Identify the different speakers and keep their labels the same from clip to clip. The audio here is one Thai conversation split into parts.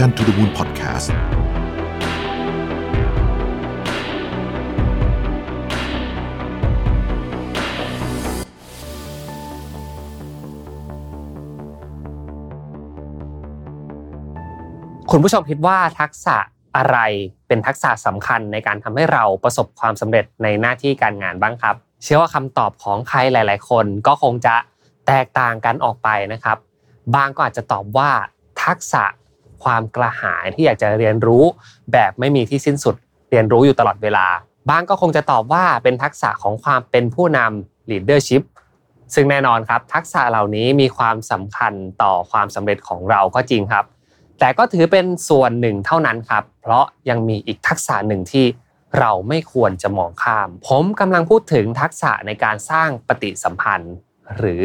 Speaker 1: Mission to the Moon Podcast
Speaker 2: คุณผู้ชมคิดว่าทักษะอะไรเป็นทักษะสำคัญในการทำให้เราประสบความสำเร็จในหน้าที่การงานบ้างครับ เชื่อว่าคำตอบของใครหลาย ๆ คนก็คงจะแตกต่างกันออกไปนะครับ บางก็อาจจะตอบว่าทักษะ ความกระหายที่อยากจะเรียนรู้ แบบไม่มีที่สิ้นสุดเรียนรู้อยู่ตลอดเวลาบางก็คงจะตอบว่าเป็นทักษะของความเป็นผู้นำ leadership ซึ่งแน่นอนครับ ทักษะเหล่านี้มีความสำคัญต่อความสำเร็จของเราก็จริงครับ แต่ก็ถือเป็นส่วนหนึ่งเท่านั้นครับ เพราะยังมีอีกทักษะหนึ่งที่เราไม่ควรจะมองข้าม ผมกำลังพูดถึงทักษะในการสร้างปฏิสัมพันธ์ หรือ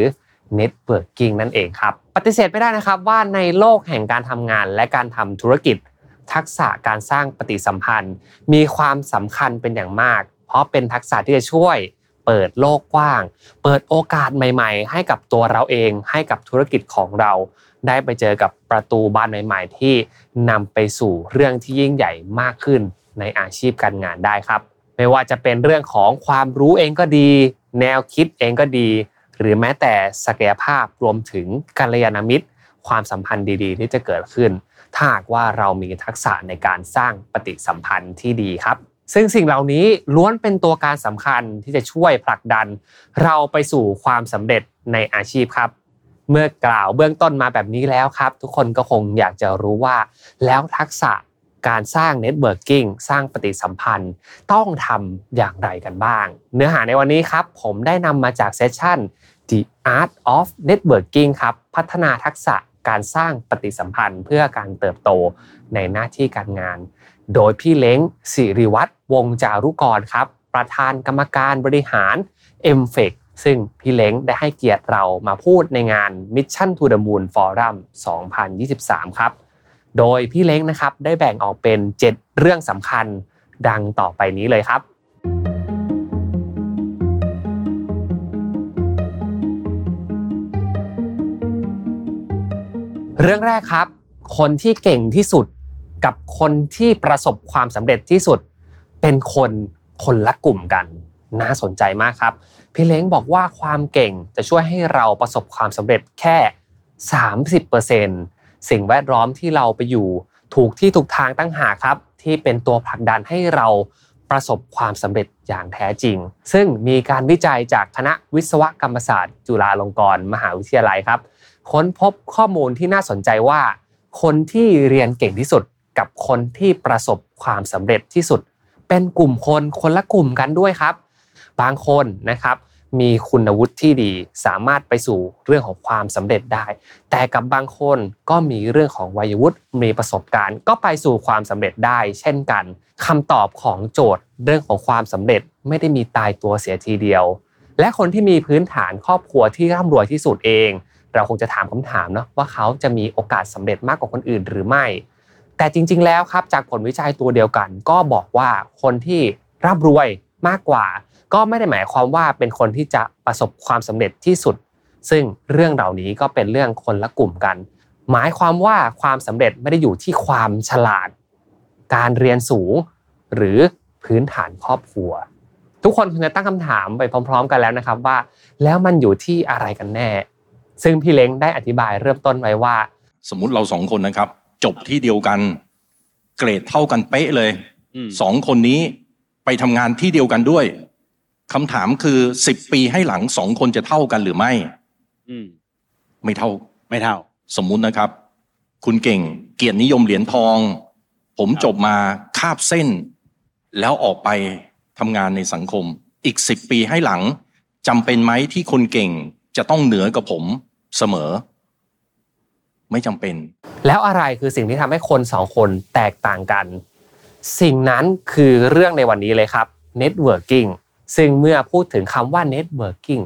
Speaker 2: networking นั่นเองครับ ปฏิเสธไม่ได้นะครับว่าในโลกแห่งการทำงานและการทำธุรกิจ ทักษะการสร้างปฏิสัมพันธ์ มีความสำคัญเป็นอย่างมาก เพราะเป็นทักษะที่จะช่วย เปิดโลกกว้าง เปิดโอกาสใหม่ ๆ ให้กับตัวเราเอง ให้กับธุรกิจของเรา ได้ไปเจอกับประตูบานใหม่ ๆ ที่นำไปสู่เรื่องที่ยิ่งใหญ่มากขึ้นในอาชีพการงานได้ครับ ไม่ว่าจะเป็นเรื่องของความรู้เองก็ดี แนวคิดเองก็ดี หรือแม้แต่ศักยภาพรวมถึงกัลยาณมิตร ความสัมพันธ์ดีๆ ที่จะเกิดขึ้น ถ้าหากว่าเรามีทักษะในการสร้างปฏิสัมพันธ์ที่ดีครับ ซึ่งสิ่งเหล่านี้ล้วนเป็นตัวการสำคัญที่จะช่วยผลักดัน เราไปสู่ความสำเร็จในอาชีพครับเมื่อกล่าวเบื้องต้นมาแบบนี้แล้วครับ ทุกคนก็คงอยากจะรู้ว่า แล้วทักษะ การสร้าง networking สร้างปฏิสัมพันธ์ ต้องทำอย่างไรกันบ้าง เนื้อหาในวันนี้ครับ ผมได้นำมาจาก session The Art of Networking ครับ พัฒนาทักษะการสร้างปฏิสัมพันธ์ เพื่อการเติบโตในหน้าที่การงาน โดยพี่เล้งสิริวัตรวงจารุกรครับ ประธานกรรมการบริหาร m f e c ซึ่งพี่เล้งได้ให้เกียรติเรามาพูดในงาน Mission to the Moon Forum 2023 ครับ โดยพี่เล้งนะครับได้แบ่งออกเป็น 7 เรื่องสำคัญดังต่อไปนี้เลยครับ เรื่องแรกครับ คนที่เก่งที่สุดกับคนที่ประสบความสำเร็จที่สุด เป็นคนคนละกลุ่มกันน่าสนใจมากครับ พี่เล้งบอกว่าความเก่งจะช่วยให้เราประสบความสำเร็จแค่ 30% สิ่งแวดล้อมที่เราไปอยู่ถูกที่ถูกทางตั้งหากครับ ที่เป็นตัวผลักดันให้เราประสบความสำเร็จอย่างแท้จริง ซึ่งมีการวิจัยจากคณะวิศวกรรมศาสตร์ จุฬาลงกรณ์มหาวิทยาลัยครับ ค้นพบข้อมูลที่น่าสนใจว่า คนที่เรียนเก่งที่สุดกับคนที่ประสบความสำเร็จที่สุด เป็นกลุ่มคนคนละกลุ่มกันด้วยครับ บางคนนะครับ มีคุณวุฒิที่ดี สามารถไปสู่เรื่องของความสำเร็จได้ แต่กับบางคนก็มีเรื่องของวัยวุฒิมีประสบการณ์ ก็ไปสู่ความสำเร็จได้ เช่นกันคำตอบของโจทย์เรื่องของความสำเร็จไม่ได้มีตายตัวเสียทีเดียว และคนที่มีพื้นฐานครอบครัวที่ร่ำรวยที่สุดเอง เราคงจะถามคำถามเนาะว่าเขาจะมีโอกาสสำเร็จมากกว่าคนอื่นหรือไม่ แต่จริง ๆ แล้วครับจากผลวิจัยตัวเดียวกัน ก็บอกว่าคนที่ร่ำรวยมากกว่า ก็ไม่ได้หมายความว่าเป็นคนที่จะประสบความสำเร็จที่สุด ซึ่งเรื่องเหล่านี้ก็เป็นเรื่องคนละกลุ่มกัน หมายความว่าความสำเร็จไม่ได้อยู่ที่ความฉลาด การเรียนสูง หรือพื้นฐานครอบครัว ทุกคนคงจะตั้งคำถามไปพร้อม ๆ กันแล้วนะครับว่า แล้วมันอยู่ที่อะไรกันแน่ ซึ่งพี่เล้งได้อธิบายเริ่มต้นไว้ว่า
Speaker 3: สมมุติเราสองคนนะครับ จบที่เดียวกัน เกรดเท่ากันเป๊ะเลยสองคนนี้ไปทำงานที่เดียวกันด้วย คำถามคือสิบปีให้หลังสองคนจะเท่ากันหรือไม่
Speaker 4: อืม
Speaker 3: ไม่เท่า
Speaker 4: ไม่เท่า
Speaker 3: สมมุตินะครับ คุณเก่งเกียรตินิยมเหรียญทอง ผมจบมาคาบเส้น แล้วออกไปทำงานในสังคม อีกสิบปีให้หลังจำเป็นไหมที่คนเก่งจะต้องเหนือกับผมเสมอ ไม่จำเป็น
Speaker 2: แล้วอะไรคือสิ่งที่ทำให้คนสองคนแตกต่างกัน สิ่งนั้นคือเรื่องในวันนี้เลยครับ networking ซึ่งเมื่อพูดถึงคำว่า networking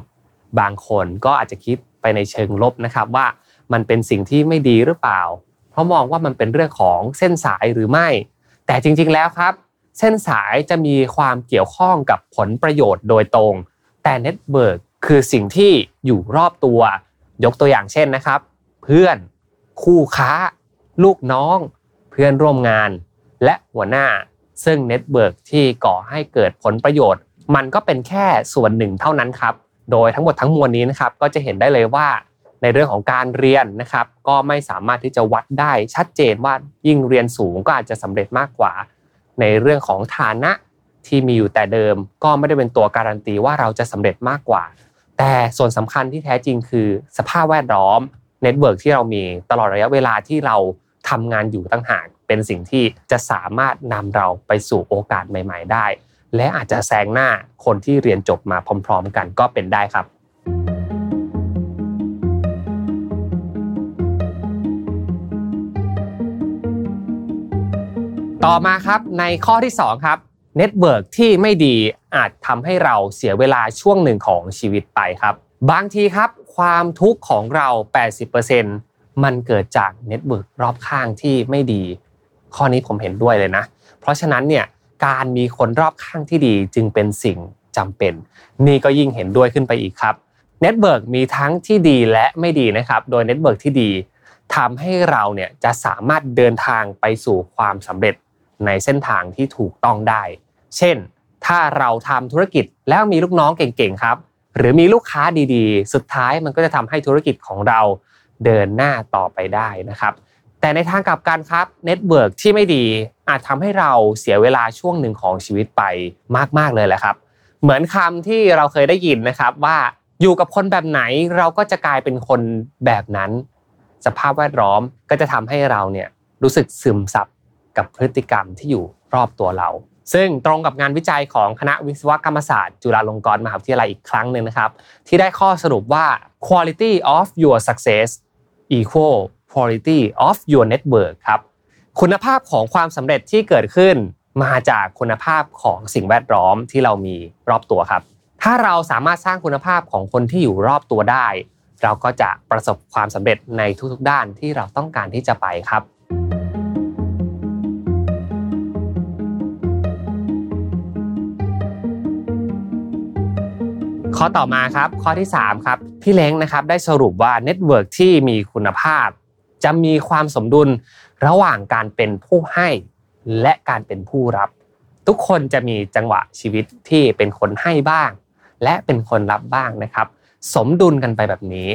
Speaker 2: บางคนก็อาจจะคิดไปในเชิงลบนะครับว่ามันเป็นสิ่งที่ไม่ดีหรือเปล่า เพราะมองว่ามันเป็นเรื่องของเส้นสายหรือไม่ แต่จริงๆแล้วครับ เส้นสายจะมีความเกี่ยวข้องกับผลประโยชน์โดยตรง แต่ network คือสิ่งที่อยู่รอบตัว ยกตัวอย่างเช่นนะครับ เพื่อนคู่ค้า ลูกน้อง เพื่อนร่วมงาน และหัวหน้า ซึ่ง network ที่ก่อให้เกิดผลประโยชน์ มันก็เป็นแค่ส่วนหนึ่งเท่านั้นครับ โดยทั้งหมดทั้งมวลนี้นะครับก็จะเห็นได้เลยว่าในเรื่องของการเรียนนะครับ ก็ไม่สามารถที่จะวัดได้ชัดเจนว่ายิ่งเรียนสูงก็อาจจะสำเร็จมากกว่า ในเรื่องของฐานะที่มีอยู่แต่เดิม ก็ไม่ได้เป็นตัวการันตีว่าเราจะสำเร็จมากกว่า แต่ส่วนสำคัญที่แท้จริงคือ สภาพแวดล้อม network ที่เรามีตลอดระยะเวลาที่เราทำงานอยู่ต่างหากเป็นสิ่งที่จะสามารถนำเราไปสู่โอกาสใหม่ ๆ ได้ และอาจจะแซงหน้าคนที่เรียนจบมาพร้อม ๆ กันก็เป็นได้ครับต่อมาครับในข้อที่2ครับ network ที่ไม่ดีอาจทำให้เราเสียเวลาช่วงหนึ่งของชีวิตไปครับ บางทีครับ ความทุกข์ของเรา 80%มันเกิดจาก network รอบข้างที่ไม่ดี ข้อนี้ผมเห็นด้วยเลยนะ เพราะฉะนั้นเนี่ย การมีคนรอบข้างที่ดีจึงเป็นสิ่งจำเป็น นี่ก็ยิ่งเห็นด้วยขึ้นไปอีกครับ network มีทั้งที่ดีและไม่ดีนะครับ โดย network ที่ดีทำให้เราเนี่ยจะสามารถเดินทางไปสู่ความสำเร็จในเส้นทางที่ถูกต้องได้ เช่น ถ้าเราทำธุรกิจแล้วมีลูกน้องเก่งๆครับ หรือมีลูกค้าดีๆ สุดท้ายมันก็จะทำให้ธุรกิจของเราเดินหน้าต่อไปได้นะครับ แต่ในทางกลับกันครับ network ที่ไม่ดีอาจทำให้เราเสียเวลาช่วงหนึ่งของชีวิตไปมากๆเลยแหละครับ เหมือนคำที่เราเคยได้ยินนะครับว่าอยู่กับคนแบบไหนเราก็จะกลายเป็นคนแบบนั้น สภาพแวดล้อมก็จะทำให้เราเนี่ยรู้สึกซึมซับกับพฤติกรรมที่อยู่รอบตัวเรา ซึ่งตรงกับงานวิจัยของคณะวิศวกรรมศาสตร์ จุฬาลงกรณ์มหาวิทยาลัยอีกครั้งหนึ่งนะครับ ที่ได้ข้อสรุปว่า quality of your success equal quality of your network ครับคุณภาพของความสำเร็จที่เกิดขึ้นมาจากคุณภาพของสิ่งแวดล้อมที่เรามีรอบตัวครับ ถ้าเราสามารถสร้างคุณภาพของคนที่อยู่รอบตัวได้ เราก็จะประสบความสำเร็จในทุกๆด้านที่เราต้องการที่จะไปครับข้อต่อมาครับข้อที่3ครับพี่เล้งนะครับได้สรุปว่าเน็ตเวิร์กที่มีคุณภาพ จะมีความสมดุลระหว่างการเป็นผู้ให้และการเป็นผู้รับ ทุกคนจะมีจังหวะชีวิตที่เป็นคนให้บ้าง และเป็นคนรับบ้างนะครับ สมดุลกันไปแบบนี้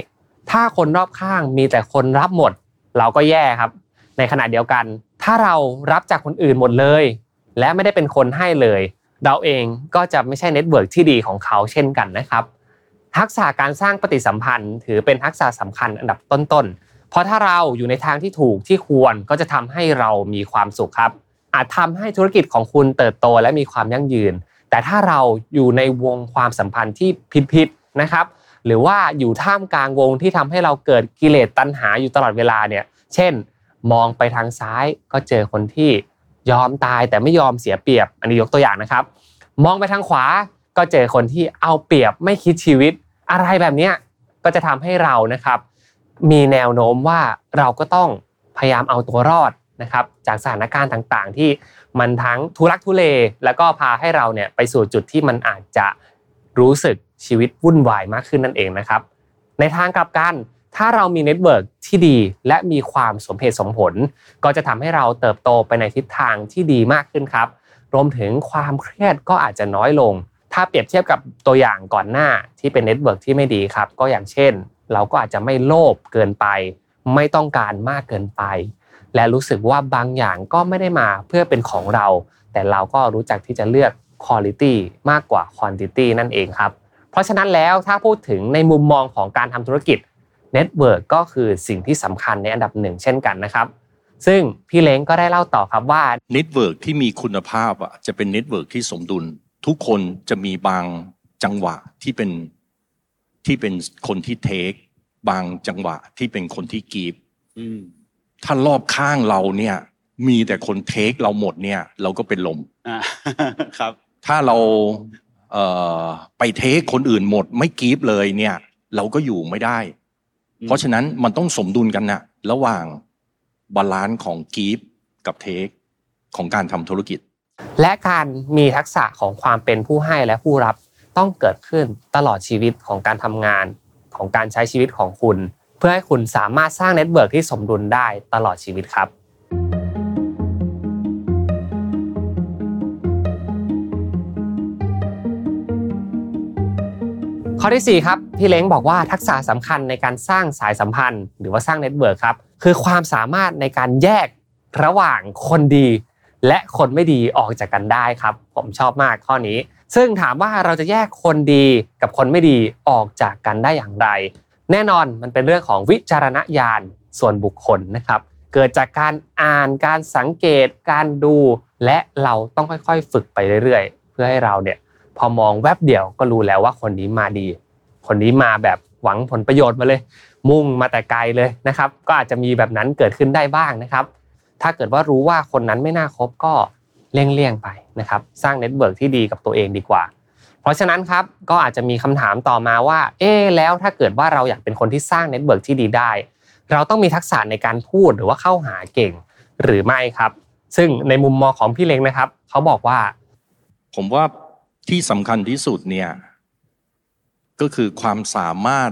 Speaker 2: ถ้าคนรอบข้างมีแต่คนรับหมด เราก็แย่ครับ ในขณะเดียวกัน ถ้าเรารับจากคนอื่นหมดเลย และไม่ได้เป็นคนให้เลย เราเองก็จะไม่ใช่ network ที่ดีของเขาเช่นกันนะครับทักษะการสร้างปฏิสัมพันธ์ ถือเป็นทักษะสำคัญอันดับต้นๆ ราะถ้าเราอยู่ในทางที่ถูกที่ควรก็จะทำให้เรามีความสุขครับ อาจทำให้ธุรกิจของคุณเติบโตและมีความยั่งยืน แต่ถ้าเราอยู่ในวงความสัมพันธ์ที่ผิดๆนะครับ หรือว่าอยู่ท่ามกลางวงที่ทำให้เราเกิดกิเลสตัณหาอยู่ตลอดเวลาเนี่ย เช่น มองไปทางซ้ายก็เจอคนที่ยอมตายแต่ไม่ยอมเสียเปรียบ อันนี้ยกตัวอย่างนะครับ มองไปทางขวาก็เจอคนที่เอาเปรียบไม่คิดชีวิต อะไรแบบนี้ก็จะทำให้เรานะครับ มีแนวโน้มว่าเราก็ต้องพยายามเอาตัวรอดนะครับจากสถานการณ์ต่างๆ ที่มันทั้งทุลักทุเล แล้วก็พาให้เราเนี่ยไปสู่จุดที่มันอาจจะรู้สึกชีวิตวุ่นวายมากขึ้นนั่นเองนะครับ ในทางกลับกันถ้าเรามี network ที่ดีและมีความสมเหตุสมผล ก็จะทำให้เราเติบโตไปในทิศทางที่ดีมากขึ้นครับ รวมถึงความเครียดก็อาจจะน้อยลง ถ้าเปรียบเทียบกับตัวอย่างก่อนหน้าที่เป็น network ที่ไม่ดีครับ ก็อย่างเช่น เราก็อาจจะไม่โลภเกินไป ไม่ต้องการมากเกินไป และรู้สึกว่าบางอย่างก็ไม่ได้มาเพื่อเป็นของเรา แต่เราก็รู้จักที่จะเลือกคุณภาพมากกว่า quantity นั่นเองครับ เพราะฉะนั้นแล้วถ้าพูดถึงในมุมมองของการทำธุรกิจ network ก็คือสิ่งที่สำคัญในอันดับหนึ่งเช่นกันนะครับซึ่งพี่เล้งก็ได้เล่าต่อครับว่า
Speaker 3: network ที่มีคุณภาพอะจะเป็น network ที่สมดุล ทุกคนจะมีบางจังหวะที่เป็น ที่เป็นคนที่ take บางจังหวะที่เป็นคนที่ give ถ้ารอบข้างเราเนี่ย มีแต่คน take เราหมดเนี่ย เราก็เป็นลม
Speaker 1: ครับ
Speaker 3: ถ้าเราเอ่อไป take คนอื่นหมด ไม่ give เลยเนี่ย เราก็อยู่ไม่ได้ เพราะฉะนั้นมันต้องสมดุลกันนะระหว่าง balance ของ give กับ take ของการทำธุรกิจ
Speaker 2: และการมีทักษะของความเป็นผู้ให้และผู้รับ ต้องเกิดขึ้นตลอดชีวิตของการทำงานของการใช้ชีวิตของคุณ เพื่อให้คุณสามารถสร้าง network ที่สมดุลได้ตลอดชีวิตครับ ข้อที่ 4 ครับ พี่เล้งบอกว่าทักษะสำคัญในการสร้างสายสัมพันธ์ หรือว่าสร้าง network ครับ คือความสามารถในการแยกระหว่างคนดี และคนไม่ดีออกจากกันได้ครับ ผมชอบมากข้อนี้ ซึ่งถามว่าเราจะแยกคนดีกับคนไม่ดีออกจากกันได้อย่างไร แน่นอนมันเป็นเรื่องของวิจารณญาณส่วนบุคคลนะครับ เกิดจากการอ่านการสังเกตการดู และเราต้องค่อยๆ ฝึกไปเรื่อยๆ เพื่อให้เราเนี่ยพอมองแวบเดียวก็รู้แล้วว่าคนนี้มาดี คนนี้มาแบบหวังผลประโยชน์มาเลย มุ่งมาแต่ไกลเลยนะครับ ก็อาจจะมีแบบนั้นเกิดขึ้นได้บ้างนะครับ ถ้าเกิดว่ารู้ว่าคนนั้นไม่น่าคบก็ เลี่ยงๆไปนะครับสร้าง network ที่ดีกับตัวเองดีกว่า เพราะฉะนั้นครับก็อาจจะมีคำถามต่อมาว่า เอ๊แล้วถ้าเกิดว่าเราอยากเป็นคนที่สร้าง network ที่ดีได้ เราต้องมีทักษะในการพูดหรือว่าเข้าหาเก่งหรือไม่ครับ ซึ่งในมุมมองของพี่เล็งนะครับเขาบอกว่า
Speaker 3: ผมว่าที่สำคัญที่สุดเนี่ยก็คือความสามารถ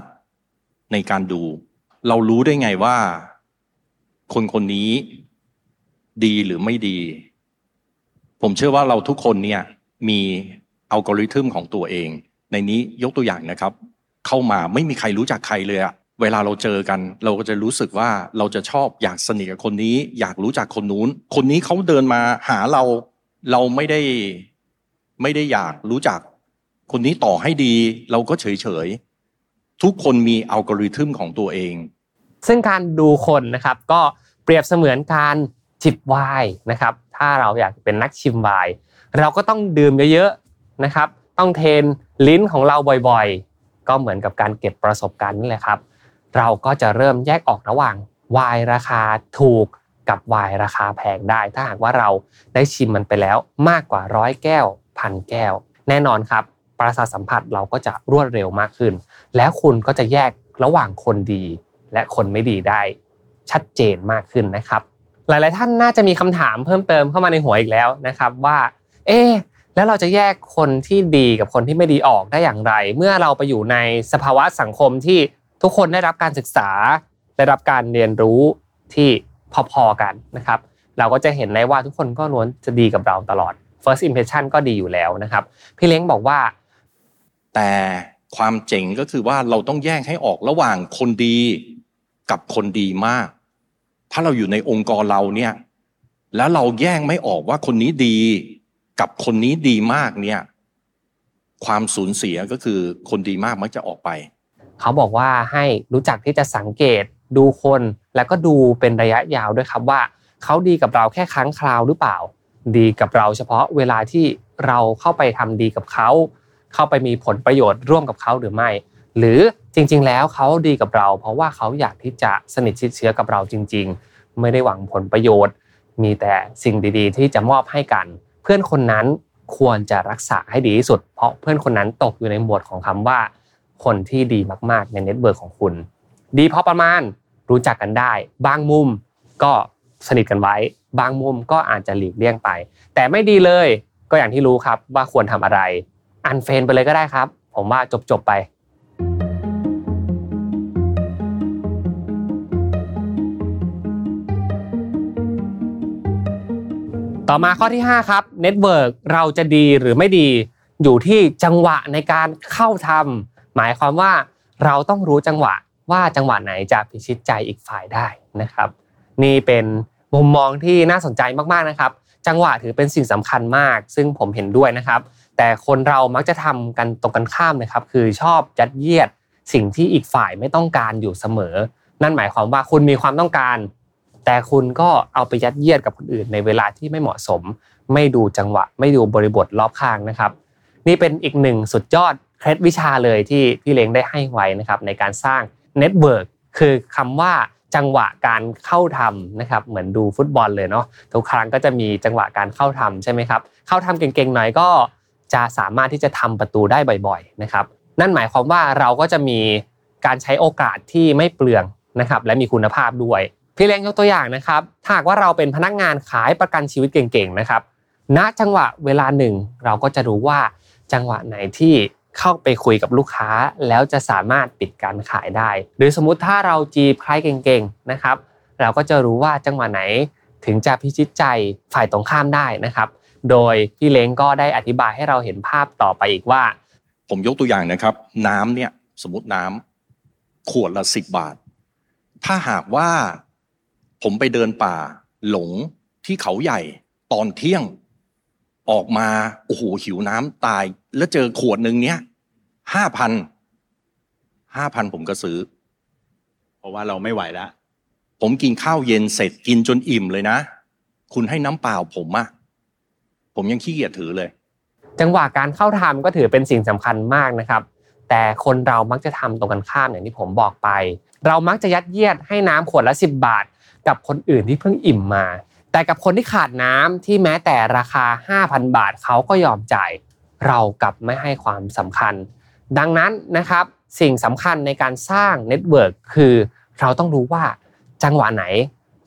Speaker 3: ในการดู เรารู้ได้ไงว่า คนคนนี้ดีหรือไม่ดี ผมเชื่อว่าเราทุกคนเนี่ยมีอัลกอริทึมของตัวเอง ในนี้ยกตัวอย่างนะครับ เข้ามาไม่มีใครรู้จักใครเลยอะเวลาเราเจอกัน เราก็จะรู้สึกว่าเราจะชอบอยากสนิทกับคนนี้ อยากรู้จักคนนู้น คนนี้เขาเดินมาหาเราเราไม่ได้ไม่ได้อยากรู้จัก คนนี้ต่อให้ดี เราก็เฉยเฉยทุกคนมีอัลกอริทึมของตัวเอง
Speaker 2: ซึ่งการดูคนนะครับ ก็เปรียบเสมือนการจิบไวน์นะครับ ถ้าเราอยากเป็นนักชิมไวน์เราก็ต้องดื่มเยอะๆนะครับ ต้องเทนลิ้นของเราบ่อยๆ ก็เหมือนกับการเก็บประสบการณ์นี่แหละครับ เราก็จะเริ่มแยกออกระหว่างไวน์ราคาถูกกับไวน์ราคาแพงได้ ถ้าหากว่าเราได้ชิมมันไปแล้วมากกว่าร้อยแก้วพันแก้ว แน่นอนครับ ประสาทสัมผัสเราก็จะรวดเร็วมากขึ้น แล้วคุณก็จะแยกระหว่างคนดีและคนไม่ดีได้ชัดเจนมากขึ้นนะครับ หลาย ๆ ท่านน่าจะมีคำถามเพิ่มเติมเข้ามาในหัวอีกแล้วนะครับว่า เอ๊แล้วเราจะแยกคนที่ดีกับคนที่ไม่ดีออกได้อย่างไร เมื่อเราไปอยู่ในสภาวะสังคมที่ทุกคนได้รับการศึกษา ได้รับการเรียนรู้ที่พอๆกันนะครับ เราก็จะเห็นได้ว่าทุกคนก็ล้วนจะดีกับเราตลอด first impression ก็ดีอยู่แล้วนะครับ พี่เล้งบอกว่า
Speaker 3: แต่ความเจ๋งก็คือว่าเราต้องแยกให้ออกระหว่างคนดีกับคนดีมาก ถ้าเราอยู่ในองค์กรเราเนี่ย แล้วเราแยกไม่ออกว่าคนนี้ดีกับคนนี้ดีมากเนี่ย ความสูญเสียก็คือคนดีมากมักจะออกไป
Speaker 2: เขาบอกว่าให้รู้จักที่จะสังเกตดูคนแล้วก็ดูเป็นระยะยาวด้วยครับว่า เขาดีกับเราแค่ครั้งคราวหรือเปล่า ดีกับเราเฉพาะเวลาที่เราเข้าไปทำดีกับเขา เข้าไปมีผลประโยชน์ร่วมกับเขาหรือไม่ หรือ จริง ๆ แล้วเขาดีกับเรา เพราะว่าเขาอยากที่จะสนิทชิดเชื้อกับเราจริง ๆ ไม่ได้หวังผลประโยชน์ มีแต่สิ่งดีๆ ที่จะมอบให้กัน เพื่อนคนนั้นควรจะรักษาให้ดีที่สุด เพราะเพื่อนคนนั้นตกอยู่ในหมวดของคำว่า คนที่ดีมากๆใน network ของคุณ ดีพอประมาณรู้จักกันได้ บางมุมก็สนิทกันไว้ บางมุมก็อาจจะหลีกเลี่ยงไป แต่ไม่ดีเลยก็อย่างที่รู้ครับว่าควรทำอะไร unfriend ไปเลยก็ได้ครับ ผมว่าจบๆไป ต่อมาข้อที่ 5 ครับ network เราจะดีหรือไม่ดี อยู่ที่จังหวะในการเข้าทำหมายความว่าเราต้องรู้จังหวะว่าจังหวะไหนจะพิชิตใจอีกฝ่ายได้นะครับ นี่เป็นมุมมองที่น่าสนใจมากๆนะครับ จังหวะถือเป็นสิ่งสำคัญมาก ซึ่งผมเห็นด้วยนะครับ แต่คนเรามักจะทำกันตรงกันข้ามนะครับ คือชอบยัดเยียดสิ่งที่อีกฝ่ายไม่ต้องการอยู่เสมอ นั่นหมายความว่าคุณมีความต้องการ แต่คุณก็เอาไปยัดเยียดกับคนอื่นในเวลาที่ไม่เหมาะสม ไม่ดูจังหวะ ไม่ดูบริบทรอบข้างนะครับ นี่เป็นอีกหนึ่งสุดยอดเคล็ดวิชาเลยที่พี่เล้งได้ให้ไว้นะครับในการสร้าง networkคือคำว่าจังหวะการเข้าทำนะครับเหมือนดูฟุตบอลเลยเนาะทุกครั้งก็จะมีจังหวะการเข้าทำใช่ไหมครับเข้าทำเก่งๆหน่อยก็จะสามารถที่จะทำประตูได้บ่อยๆนะครับนั่นหมายความว่าเราก็จะมีการใช้โอกาสที่ไม่เปลืองนะครับและมีคุณภาพด้วย พี่เล้งยกตัวอย่างนะครับถ้าหากว่าเราเป็นพนักงานขายประกันชีวิตเก่งๆนะครับ ณจังหวะเวลาหนึ่ง เราก็จะรู้ว่าจังหวะไหนที่เข้าไปคุยกับลูกค้า แล้วจะสามารถปิดการขายได้ หรือสมมุติถ้าเราจีบใครเก่งๆนะครับ เราก็จะรู้ว่าจังหวะไหนถึงจะพิชิตใจฝ่ายตรงข้ามได้นะครับ โดยพี่เล้งก็ได้อธิบายให้เราเห็นภาพต่อไปอีกว่า
Speaker 3: ผมยกตัวอย่างนะครับ น้ำเนี่ยสมมติน้ำขวดละสิบบาท ถ้าหากว่า ผมไปเดินป่าหลงที่เขาใหญ่ตอนเที่ยง ออกมาโอ้โหหิวน้ำตาย แล้วเจอขวดหนึ่งเนี้ยห้าพันห้าพันผมก็ซื้อ
Speaker 1: เพราะว่าเราไม่ไหวแล้ว
Speaker 3: ผมกินข้าวเย็นเสร็จกินจนอิ่มเลยนะ คุณให้น้ำเปล่าผมอะผมยังขี้เกียจถือเลย
Speaker 2: จังหวะการเข้าทำก็ถือเป็นสิ่งสำคัญมากนะครับ แต่คนเรามักจะทำตรงกันข้ามอย่างที่ผมบอกไป เรามักจะยัดเยียดให้น้ำขวดละ 10 บาท กับคนอื่นที่เพิ่งอิ่มมา แต่กับคนที่ขาดน้ำที่แม้แต่ราคา 5,000 บาทเขาก็ยอมจ่ายเรากลับไม่ให้ความสำคัญ ดังนั้นนะครับสิ่งสำคัญในการสร้างเน็ตเวิร์กคือเราต้องรู้ว่าจังหวะไหน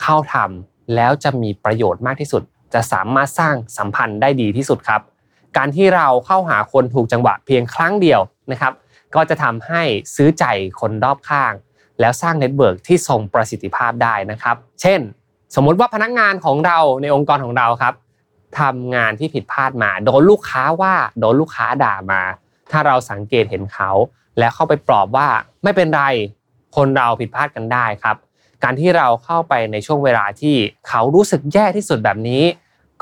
Speaker 2: เข้าทำแล้วจะมีประโยชน์มากที่สุด จะสามารถสร้างสัมพันธ์ได้ดีที่สุดครับ การที่เราเข้าหาคนถูกจังหวะเพียงครั้งเดียวนะครับ ก็จะทำให้ซื้อใจคนรอบข้าง แล้วสร้าง network ที่ทรงประสิทธิภาพได้นะครับ เช่น สมมุติว่าพนักงานของเราในองค์กรของเราครับทำงานที่ผิดพลาดมา โดนลูกค้าว่าโดนลูกค้าด่ามา ถ้าเราสังเกตเห็นเขา แล้วเข้าไปปลอบว่าไม่เป็นไรคนเราผิดพลาดกันได้ครับ การที่เราเข้าไปในช่วงเวลาที่เขารู้สึกแย่ที่สุดแบบนี้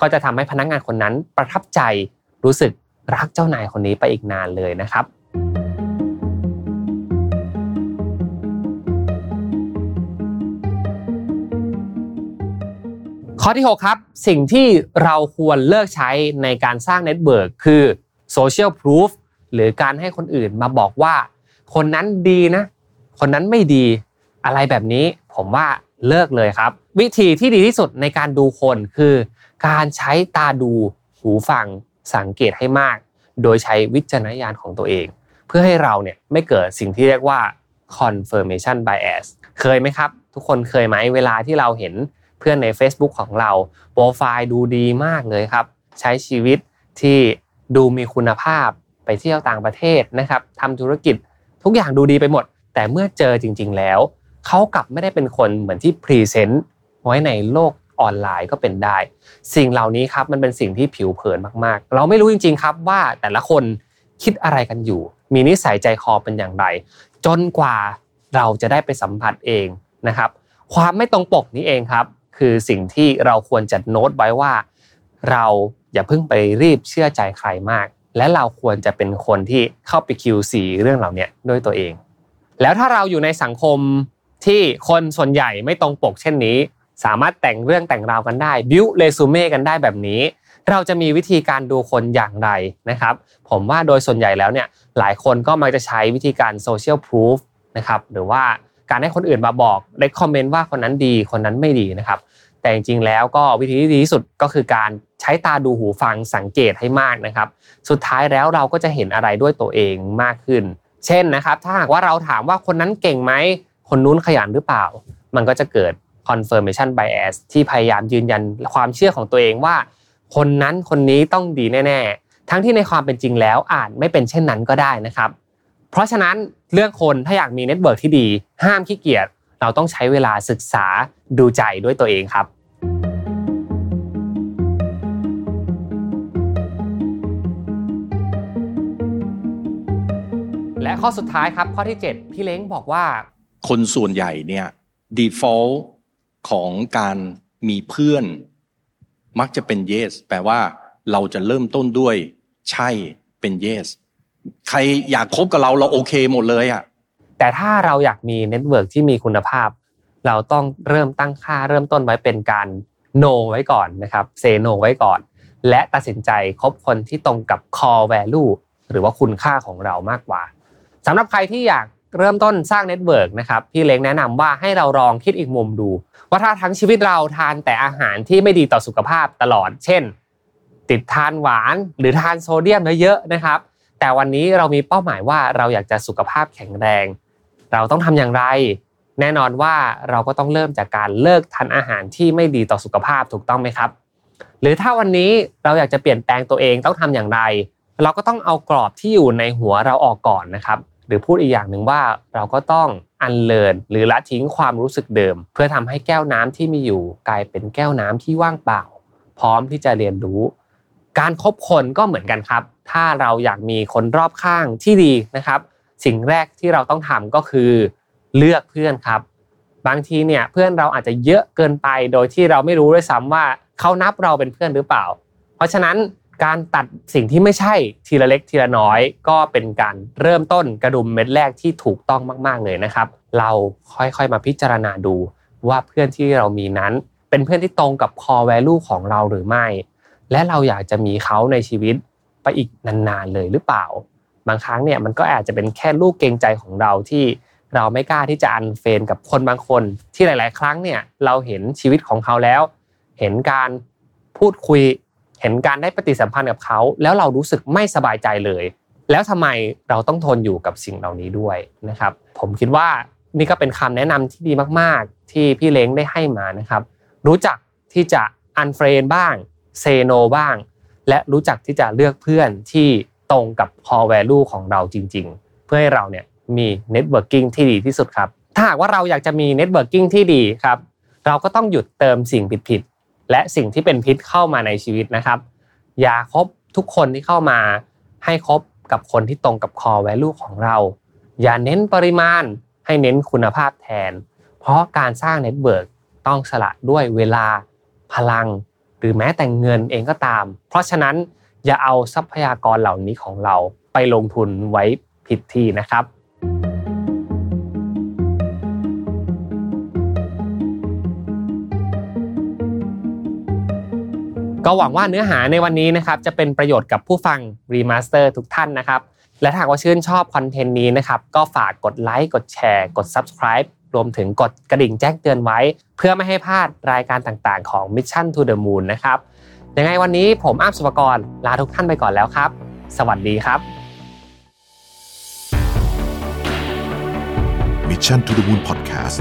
Speaker 2: ก็จะทำให้พนักงานคนนั้นประทับใจรู้สึกรักเจ้านายคนนี้ไปอีกนานเลยนะครับ ข้อที่ 6 ครับ สิ่งที่เราควรเลิกใช้ในการสร้าง network คือ social proof หรือการให้คนอื่นมาบอกว่า คนนั้นดีนะ คนนั้นไม่ดีอะไรแบบนี้ ผมว่าเลิกเลยครับ วิธีที่ดีที่สุดในการดูคนคือ การใช้ตาดูหูฟังสังเกตให้มาก โดยใช้วิจารณญาณของตัวเอง เพื่อให้เราเนี่ยไม่เกิดสิ่งที่เรียกว่า confirmation bias เคยไหมครับ ทุกคนเคยไหมเวลาที่เราเห็น พื่อนใน Facebook ของเราโปรไฟล์ดูดีมากเลยครับ ใช้ชีวิตที่ดูมีคุณภาพไปเที่ยวต่างประเทศนะครับทำธุรกิจทุกอย่างดูดีไปหมด แต่เมื่อเจอจริง ๆ แล้วเขากลับไม่ได้เป็นคนเหมือนที่พรีเซนต์ไว้ในโลกออนไลน์ก็เป็นได้ สิ่งเหล่านี้ครับมันเป็นสิ่งที่ผิวเผินมากๆ เราไม่รู้จริง ๆ ครับว่าแต่ละคนคิดอะไรกันอยู่ มีนิสัยใจคอเป็นอย่างไร จนกว่าเราจะได้ไปสัมผัสเองนะครับ ความไม่ตรงปกนี้เองครับ คือสิ่งที่เราควรจะโน้ตไว้ว่า เราอย่าเพิ่งไปรีบเชื่อใจใครมาก และเราควรจะเป็นคนที่เข้าไป QC เรื่องเหล่านี้ด้วยตัวเอง แล้วถ้าเราอยู่ในสังคมที่คนส่วนใหญ่ไม่ตรงปกเช่นนี้ สามารถแต่งเรื่องแต่งราวกันได้บิวเรซูเม่กันได้แบบนี้ เราจะมีวิธีการดูคนอย่างไรนะครับ ผมว่าโดยส่วนใหญ่แล้วเนี่ยหลายคนก็มักจะใช้วิธีการโซเชียลพ o ูฟนะครับหรือว่า การให้คนอื่นมาบอกเรคคอมเมนต์ว่าคนนั้นดีคนนั้นไม่ดีนะครับ แต่จริงๆแล้วก็วิธีที่ดีที่สุดก็คือการใช้ตาดูหูฟังสังเกตให้มากนะครับ สุดท้ายแล้วเราก็จะเห็นอะไรด้วยตัวเองมากขึ้น เช่นนะครับ ถ้าหากว่าเราถามว่าคนนั้นเก่งไหมคนนู้นขยันหรือเปล่า มันก็จะเกิด confirmation bias ที่พยายามยืนยันความเชื่อของตัวเองว่า คนนั้นคนนี้ต้องดีแน่ ๆ ทั้งที่ในความเป็นจริงแล้วอาจไม่เป็นเช่นนั้นก็ได้นะครับ เพราะฉะนั้นเรื่องคนถ้าอยากมี network ที่ดี ห้ามขี้เกียจเราต้องใช้เวลาศึกษาดูใจด้วยตัวเองครับและข้อสุดท้ายครับข้อที่ 7 พี่เล้งบอกว่า
Speaker 3: คนส่วนใหญ่เนี่ย default ของการมีเพื่อน มักจะเป็น yes แปลว่าเราจะเริ่มต้นด้วย ใช่เป็น yes ใครอยากคบกับเราเราโอเคหมดเลยอะ
Speaker 2: แต่ถ้าเราอยากมีเน็ตเวิร์กที่มีคุณภาพ เราต้องเริ่มตั้งค่าเริ่มต้นไว้เป็นการ no ไว้ก่อนนะครับเซ no ไว้ก่อน และตัดสินใจคบคนที่ตรงกับ core value หรือว่าคุณค่าของเรามากกว่าสำหรับใครที่อยากเริ่มต้นสร้าง network นะครับพี่เล้งแนะนำว่าให้เราลองคิดอีกมุมดู ว่าถ้าทั้งชีวิตเราทานแต่อาหารที่ไม่ดีต่อสุขภาพตลอด เช่น ติดทานหวานหรือทานโซเดียมเยอะๆนะครับ แต่วันนี้เรามีเป้าหมายว่าเราอยากจะสุขภาพแข็งแรง เราต้องทำอย่างไร แน่นอนว่าเราก็ต้องเริ่มจากการเลิกทานอาหารที่ไม่ดีต่อสุขภาพถูกต้องไหมครับ หรือถ้าวันนี้เราอยากจะเปลี่ยนแปลงตัวเองต้องทำอย่างไร เราก็ต้องเอากรอบที่อยู่ในหัวเราออกก่อนนะครับ หรือพูดอีกอย่างหนึ่งว่าเราก็ต้องอันเลินหรือละทิ้งความรู้สึกเดิม เพื่อทำให้แก้วน้ำที่มีอยู่ กลายเป็นแก้วน้ำที่ว่างเปล่า พร้อมที่จะเรียนรู้ การคบคนก็เหมือนกันครับ ถ้าเราอยากมีคนรอบข้างที่ดีนะครับ สิ่งแรกที่เราต้องทำก็คือเลือกเพื่อนครับ บางทีเนี่ยเพื่อนเราอาจจะเยอะเกินไปโดยที่เราไม่รู้ด้วยซ้ำว่าเขานับเราเป็นเพื่อนหรือเปล่า เพราะฉะนั้นการตัดสิ่งที่ไม่ใช่ทีละเล็กทีละน้อย ก็เป็นการเริ่มต้นกระดุมเม็ดแรกที่ถูกต้องมาก ๆเลยนะครับ เราค่อยๆมาพิจารณาดูว่าเพื่อนที่เรามีนั้น เป็นเพื่อนที่ตรงกับ core value ของเราหรือไม่ และเราอยากจะมีเขาในชีวิตไปอีกนานๆเลยหรือเปล่า บางครั้งเนี่ยมันก็อาจจะเป็นแค่ลูกเกรงใจของเราที่เราไม่กล้าที่จะ unfriend กับคนบางคน ที่หลาย ๆ ครั้งเนี่ยเราเห็นชีวิตของเขาแล้ว เห็นการพูดคุย เห็นการได้ปฏิสัมพันธ์กับเขา แล้วเรารู้สึกไม่สบายใจเลย แล้วทำไมเราต้องทนอยู่กับสิ่งเหล่านี้ด้วยนะครับ ผมคิดว่านี่ก็เป็นคำแนะนำที่ดีมาก ๆ ที่พี่เล้งได้ให้มานะครับ รู้จักที่จะ unfriend บ้าง say no บ้าง และรู้จักที่จะเลือกเพื่อนที่ตรงกับ core value ของเราจริง ๆ เพื่อให้เราเนี่ยมี networking ที่ดีที่สุดครับ ถ้าหากว่าเราอยากจะมี networking ที่ดีครับ เราก็ต้องหยุดเติมสิ่งผิดๆและสิ่งที่เป็นพิษเข้ามาในชีวิตนะครับ อย่าคบทุกคนที่เข้ามาให้คบกับคนที่ตรงกับ core value ของเรา อย่าเน้นปริมาณให้เน้นคุณภาพแทน เพราะการสร้าง network ต้องสละด้วยเวลาพลัง หรือแม้แต่เงินเองก็ตาม เพราะฉะนั้นอย่าเอาทรัพยากรเหล่านี้ของเราไปลงทุนไว้ผิดที่นะครับก็หวังว่าเนื้อหาในวันนี้นะครับจะเป็นประโยชน์กับผู้ฟัง Remaster ทุกท่านนะครับ และถ้าหากว่าชื่นชอบ content นี้นะครับก็ฝากกดไลค์กดแชร์ กด Subscribe รวมถึงกดกระดิ่งแจ้งเตือนไว้ เพื่อไม่ให้พลาดรายการต่างๆ ของ Mission to the Moon นะครับยังไงวันนี้ผมอ้ามสุภกรลาทุกท่านไปก่อนแล้วครับ สวัสดีครับ
Speaker 4: Mission to the Moon Podcast